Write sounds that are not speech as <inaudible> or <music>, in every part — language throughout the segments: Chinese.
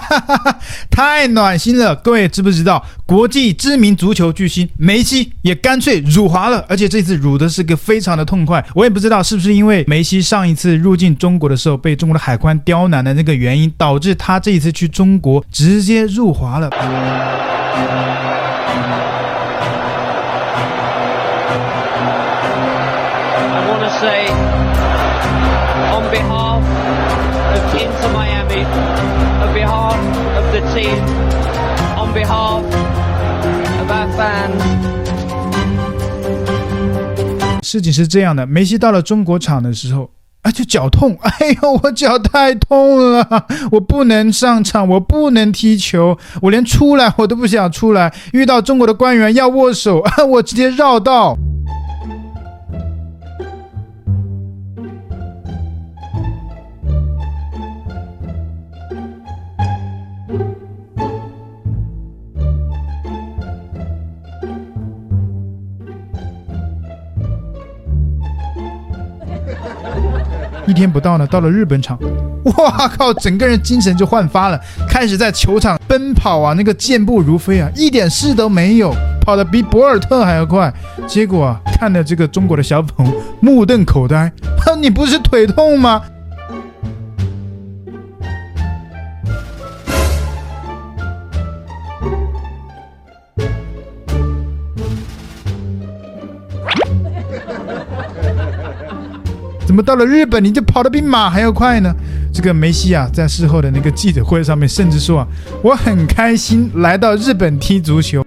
<laughs> 太暖心了！各位知不知道，国际知名足球巨星梅西也干脆辱华了，而且这次辱的是个非常的痛快。我也不知道是不是因为梅西上一次入境中国的时候被中国的海关刁难的那个原因，导致他这一次去中国直接入华了。事情是这样的，梅西到了中国场的时候，啊，就脚痛，<laughs> 哎呦，我脚太痛了，我不能上场，我不能踢球，我连出来我都不想出来。遇到中国的官员要握手，啊，<laughs> 我直接绕道。一天不到呢，到了日本场，哇靠，整个人精神就焕发了，开始在球场奔跑啊，那个健步如飞啊，一点事都没有，跑得比博尔特还要快。结果啊，看的这个中国的小粉红目瞪口呆，哼，<laughs> 你不是腿痛吗？怎么到了日本你就跑得比马还要快呢？这个梅西啊，在事后的那个记者会上面，甚至说啊，我很开心来到日本踢足球。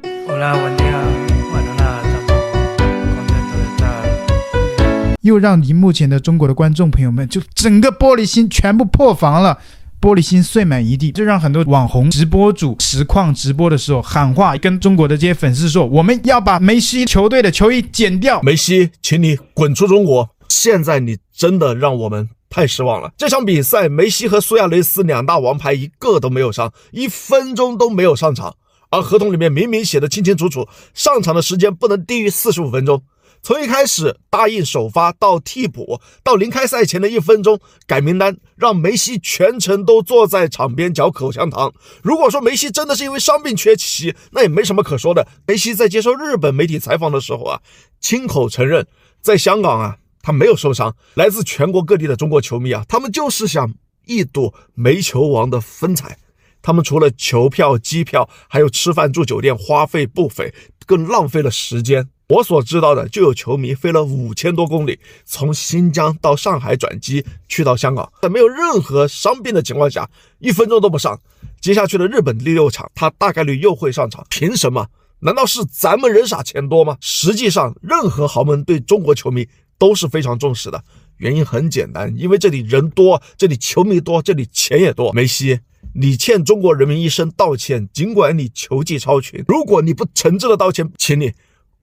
又让荧幕前的中国的观众朋友们就整个玻璃心全部破防了，玻璃心碎满一地，这让很多网红直播主实况直播的时候喊话，跟中国的这些粉丝说，我们要把梅西球队的球衣剪掉。梅西，请你滚出中国。现在你真的让我们太失望了。这场比赛，梅西和苏亚雷斯两大王牌一个都没有上，一分钟都没有上场。而合同里面明明写的清清楚楚，上场的时间不能低于四十五分钟。从一开始答应首发到替补，到临开赛前的一分钟改名单，让梅西全程都坐在场边嚼口香糖。如果说梅西真的是因为伤病缺席，那也没什么可说的。梅西在接受日本媒体采访的时候啊，亲口承认在香港啊。他没有受伤，来自全国各地的中国球迷啊，他们就是想一睹梅球王的风采。他们除了球票、机票，还有吃饭住酒店，花费不菲，更浪费了时间。我所知道的，就有球迷飞了五千多公里，从新疆到上海转机去到香港，在没有任何伤病的情况下，一分钟都不上。接下去的日本第六场，他大概率又会上场。凭什么？难道是咱们人傻钱多吗？实际上，任何豪门对中国球迷。都是非常重视的，原因很简单，因为这里人多，这里球迷多，这里钱也多。梅西，你欠中国人民一声道歉，尽管你球技超群，如果你不诚挚的道歉，请你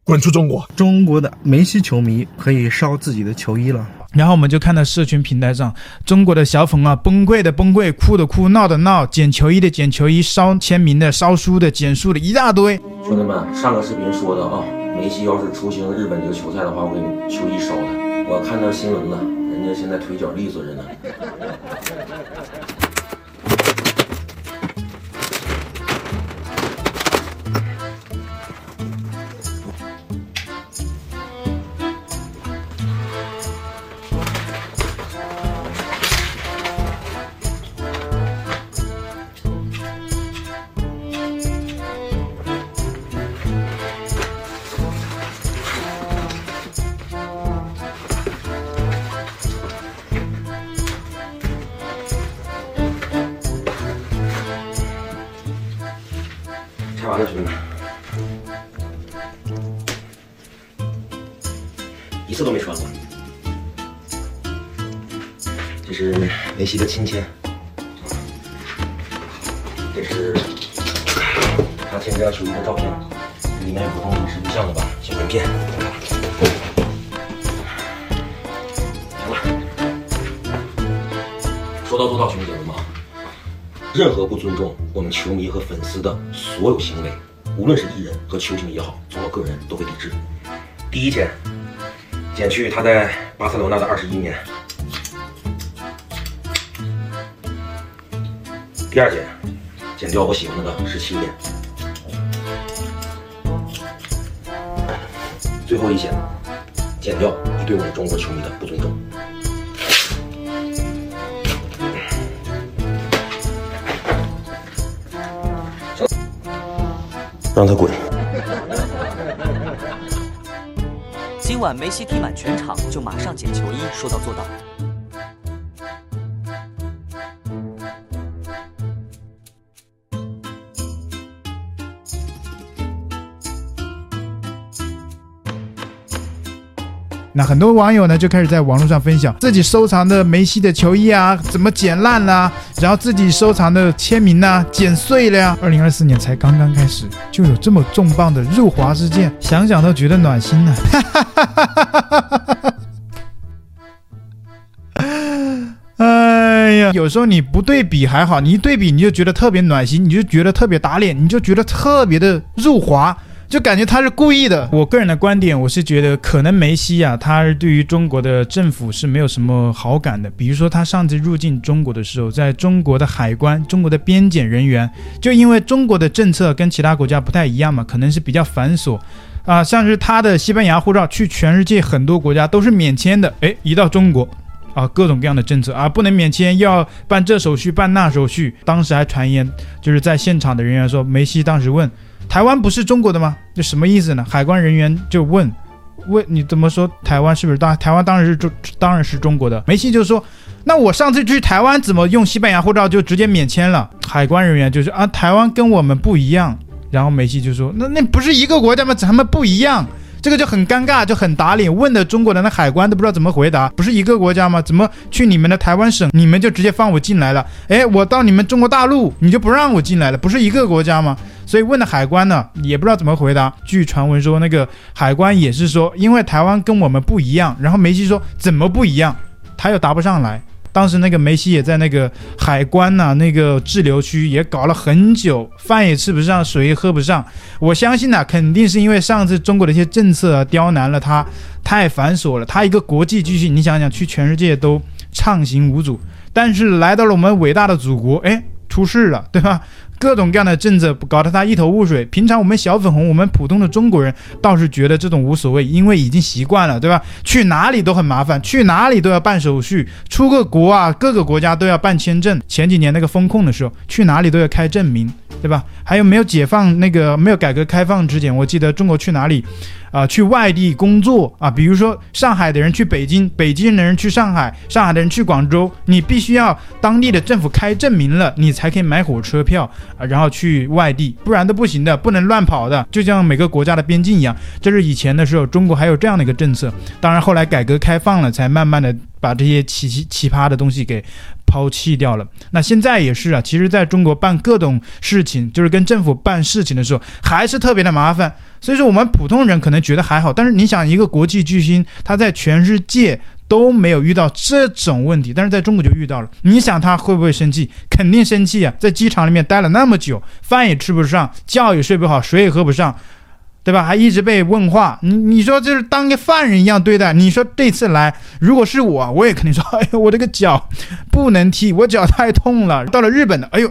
滚出中国。中国的梅西球迷可以烧自己的球衣了。然后我们就看到社群平台上，中国的小粉啊，崩溃的崩溃，哭的哭，闹的闹，捡球衣的捡球衣，烧签名的烧书的捡书的一大堆。兄弟们，上个视频说的啊。梅西要是出行日本这个球赛的话，我给你球衣烧了。我看到新闻了，人家现在腿脚利索着呢。梅西的亲签，这是他签这条球衣的照片，里面有不同临时录像的吧，小名片。行了，说到做到，兄弟们啊。任何不尊重我们球迷和粉丝的所有行为，无论是艺人和球星也好，从我个人都会抵制。第一件，减去他在巴塞罗那的二十一年；第二件，剪掉我喜欢的的十七点。最后一点，剪掉你对我们中国球迷的不尊重。让他滚！今晚梅西踢满全场就马上剪球衣，说到做到。那很多网友呢就开始在网络上分享自己收藏的梅西的球衣啊，怎么剪烂了，然后自己收藏的签名呐，剪碎了呀。二零二四年才刚刚开始，就有这么重磅的入华事件，想想都觉得暖心呢。<laughs> 哎呀，有时候你不对比还好，你一对比你就觉得特别暖心，你就觉得特别打脸，你就觉得特别的入华。就感觉他是故意的。我个人的观点，我是觉得可能梅西啊，他对于中国的政府是没有什么好感的。比如说他上次入境中国的时候，在中国的海关、中国的边检人员，就因为中国的政策跟其他国家不太一样嘛，可能是比较繁琐啊。像是他的西班牙护照去全世界很多国家都是免签的，诶，一到中国啊，各种各样的政策啊，不能免签，要办这手续办那手续。当时还传言，就是在现场的人员说，梅西当时问。台湾不是中国的吗？这什么意思呢？海关人员就问，问你怎么说台湾是不是当台湾当然是中当然是中国的。梅西就说，那我上次去台湾怎么用西班牙护照就直接免签了？海关人员就是啊，台湾跟我们不一样。然后梅西就说，那那不是一个国家吗？咱们不一样。这个就很尴尬，就很打脸。问的中国人的海关都不知道怎么回答，不是一个国家吗？怎么去你们的台湾省，你们就直接放我进来了？哎，我到你们中国大陆，你就不让我进来了？不是一个国家吗？所以问的海关呢，也不知道怎么回答。据传闻说，那个海关也是说，因为台湾跟我们不一样。然后梅西说怎么不一样，他又答不上来。当时那个梅西也在那个海关呐、那个滞留区也搞了很久，饭也吃不上，水也喝不上。我相信呢、啊，肯定是因为上次中国的一些政策、啊、刁难了他，太繁琐了。他一个国际巨星，你想想，去全世界都畅行无阻，但是来到了我们伟大的祖国，哎，出事了，对吧？各种各样的政策搞得他一头雾水。平常我们小粉红，我们普通的中国人倒是觉得这种无所谓，因为已经习惯了，对吧？去哪里都很麻烦，去哪里都要办手续，出个国啊，各个国家都要办签证。前几年那个封控的时候，去哪里都要开证明，对吧？还有没有解放那个没有改革开放之前，我记得中国去哪里？啊、去外地工作啊，比如说上海的人去北京，北京的人去上海，上海的人去广州，你必须要当地的政府开证明了，你才可以买火车票，然后去外地，不然都不行的，不能乱跑的，就像每个国家的边境一样。这是以前的时候，中国还有这样的一个政策，当然后来改革开放了，才慢慢的把这些奇奇奇葩的东西给抛弃掉了。那现在也是啊，其实在中国办各种事情，就是跟政府办事情的时候，还是特别的麻烦。所以说，我们普通人可能觉得还好，但是你想，一个国际巨星，他在全世界都没有遇到这种问题，但是在中国就遇到了。你想他会不会生气？肯定生气啊！在机场里面待了那么久，饭也吃不上，觉也睡不好，水也喝不上，对吧？还一直被问话，你你说就是当个犯人一样对待。你说这次来，如果是我，我也肯定说，哎呦，我这个脚不能踢，我脚太痛了。到了日本的，哎呦。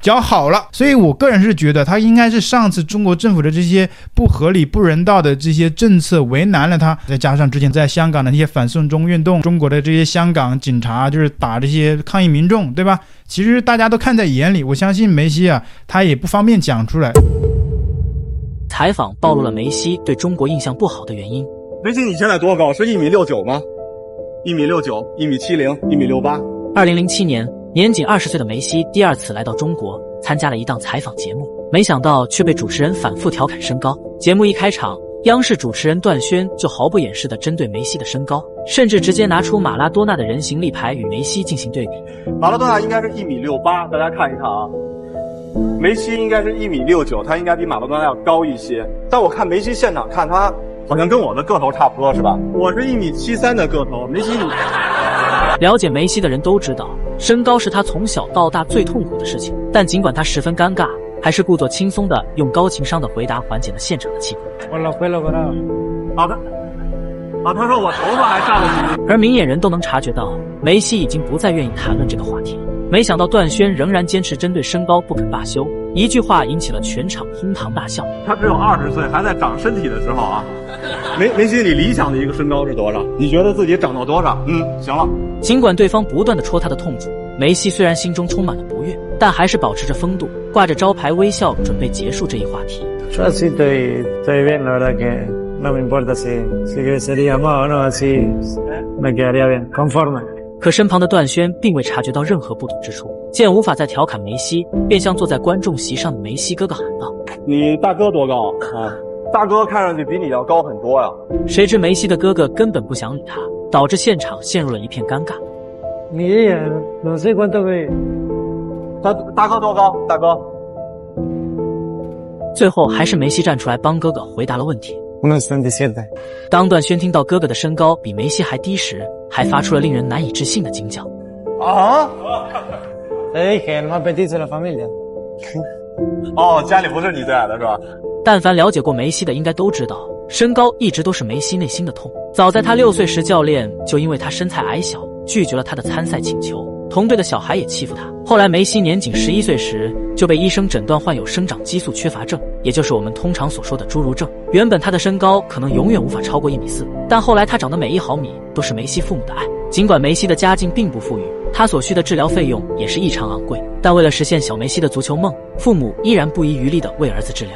脚好了，所以我个人是觉得他应该是上次中国政府的这些不合理、不人道的这些政策为难了他，再加上之前在香港的那些反送中运动，中国的这些香港警察就是打这些抗议民众，对吧？其实大家都看在眼里，我相信梅西啊，他也不方便讲出来。采访暴露了梅西对中国印象不好的原因。梅西，你现在多高？是一米六九吗？一米六九，一米七零，一米六八。二零零七年。年仅二十岁的梅西第二次来到中国，参加了一档采访节目，没想到却被主持人反复调侃身高。节目一开场，央视主持人段轩就毫不掩饰地针对梅西的身高，甚至直接拿出马拉多纳的人形立牌与梅西进行对比。马拉多纳应该是一米六八，大家看一看啊，梅西应该是一米六九，他应该比马拉多纳要高一些。但我看梅西现场看他，好像跟我的个头差不多，是吧？我是一米七三的个头，梅西你。了解梅西的人都知道，身高是他从小到大最痛苦的事情。但尽管他十分尴尬，还是故作轻松的用高情商的回答缓解了现场的气氛。完了，回来，回来。好的。啊，他说我头发还差得远。而明眼人都能察觉到，梅西已经不再愿意谈论这个话题了。没想到段轩仍然坚持针对身高不肯罢休，一句话引起了全场哄堂大笑。他只有二十岁，还在长身体的时候啊。梅梅西，你理想的一个身高是多少？你觉得自己长到多少？嗯，行了。尽管对方不断的戳他的痛处，梅西虽然心中充满了不悦，但还是保持着风度，挂着招牌微笑，准备结束这一话题。可身旁的段轩并未察觉到任何不妥之处，见无法再调侃梅西，便向坐在观众席上的梅西哥哥喊道：“你大哥多高啊？<laughs> 大哥看上去比你要高很多呀。”谁知梅西的哥哥根本不想理他，导致现场陷入了一片尴尬。你也能谁管都可以。大大哥多高？大哥。最后还是梅西站出来帮哥哥回答了问题。当段轩听到哥哥的身高比梅西还低时，还发出了令人难以置信的惊叫。啊！哦，家里不是你最矮的是吧？但凡了解过梅西的，应该都知道，身高一直都是梅西内心的痛。早在他六岁时，教练就因为他身材矮小，拒绝了他的参赛请求。同队的小孩也欺负他。后来梅西年仅十一岁时，就被医生诊断患有生长激素缺乏症，也就是我们通常所说的侏儒症。原本他的身高可能永远无法超过一米四，但后来他长的每一毫米都是梅西父母的爱。尽管梅西的家境并不富裕，他所需的治疗费用也是异常昂贵，但为了实现小梅西的足球梦，父母依然不遗余力地为儿子治疗。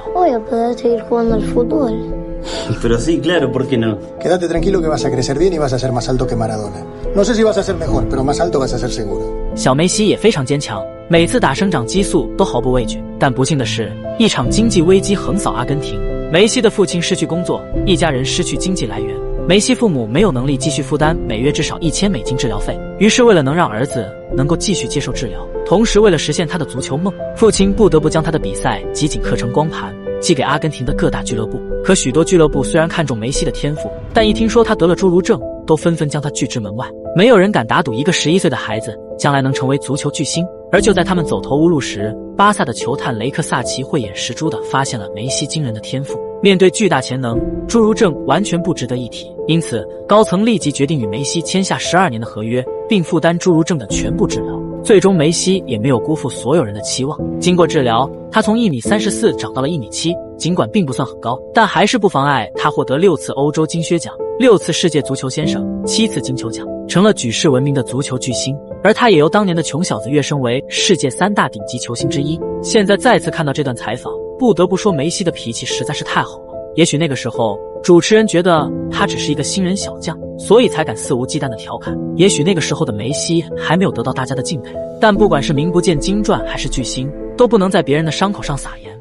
小梅西也非常坚强，每次打生长激素都毫不畏惧。但不幸的是，一场经济危机横扫阿根廷，梅西的父亲失去工作，一家人失去经济来源。梅西父母没有能力继续负担每月至少一千美金治疗费，于是为了能让儿子能够继续接受治疗，同时为了实现他的足球梦，父亲不得不将他的比赛集锦刻成光盘，寄给阿根廷的各大俱乐部。可许多俱乐部虽然看重梅西的天赋，但一听说他得了侏儒症，都纷纷将他拒之门外。没有人敢打赌一个十一岁的孩子将来能成为足球巨星。而就在他们走投无路时，巴萨的球探雷克萨奇慧眼识珠的发现了梅西惊人的天赋。面对巨大潜能，侏儒症完全不值得一提。因此，高层立即决定与梅西签下十二年的合约，并负担侏儒症的全部治疗。最终，梅西也没有辜负所有人的期望。经过治疗，他从一米三十四长到了一米七，尽管并不算很高，但还是不妨碍他获得六次欧洲金靴奖、六次世界足球先生、七次金球奖，成了举世闻名的足球巨星。而他也由当年的穷小子跃升为世界三大顶级球星之一。现在再次看到这段采访，不得不说梅西的脾气实在是太好了。也许那个时候，主持人觉得他只是一个新人小将，所以才敢肆无忌惮的调侃。也许那个时候的梅西还没有得到大家的敬佩。但不管是名不见经传还是巨星，都不能在别人的伤口上撒盐。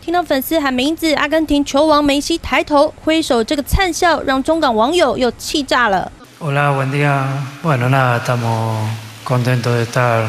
听到粉丝喊名字，阿根廷球王梅西抬头挥手，这个灿笑让中港网友又气炸了。Hola, buen día. Bueno, nada, estamos contentos de estar.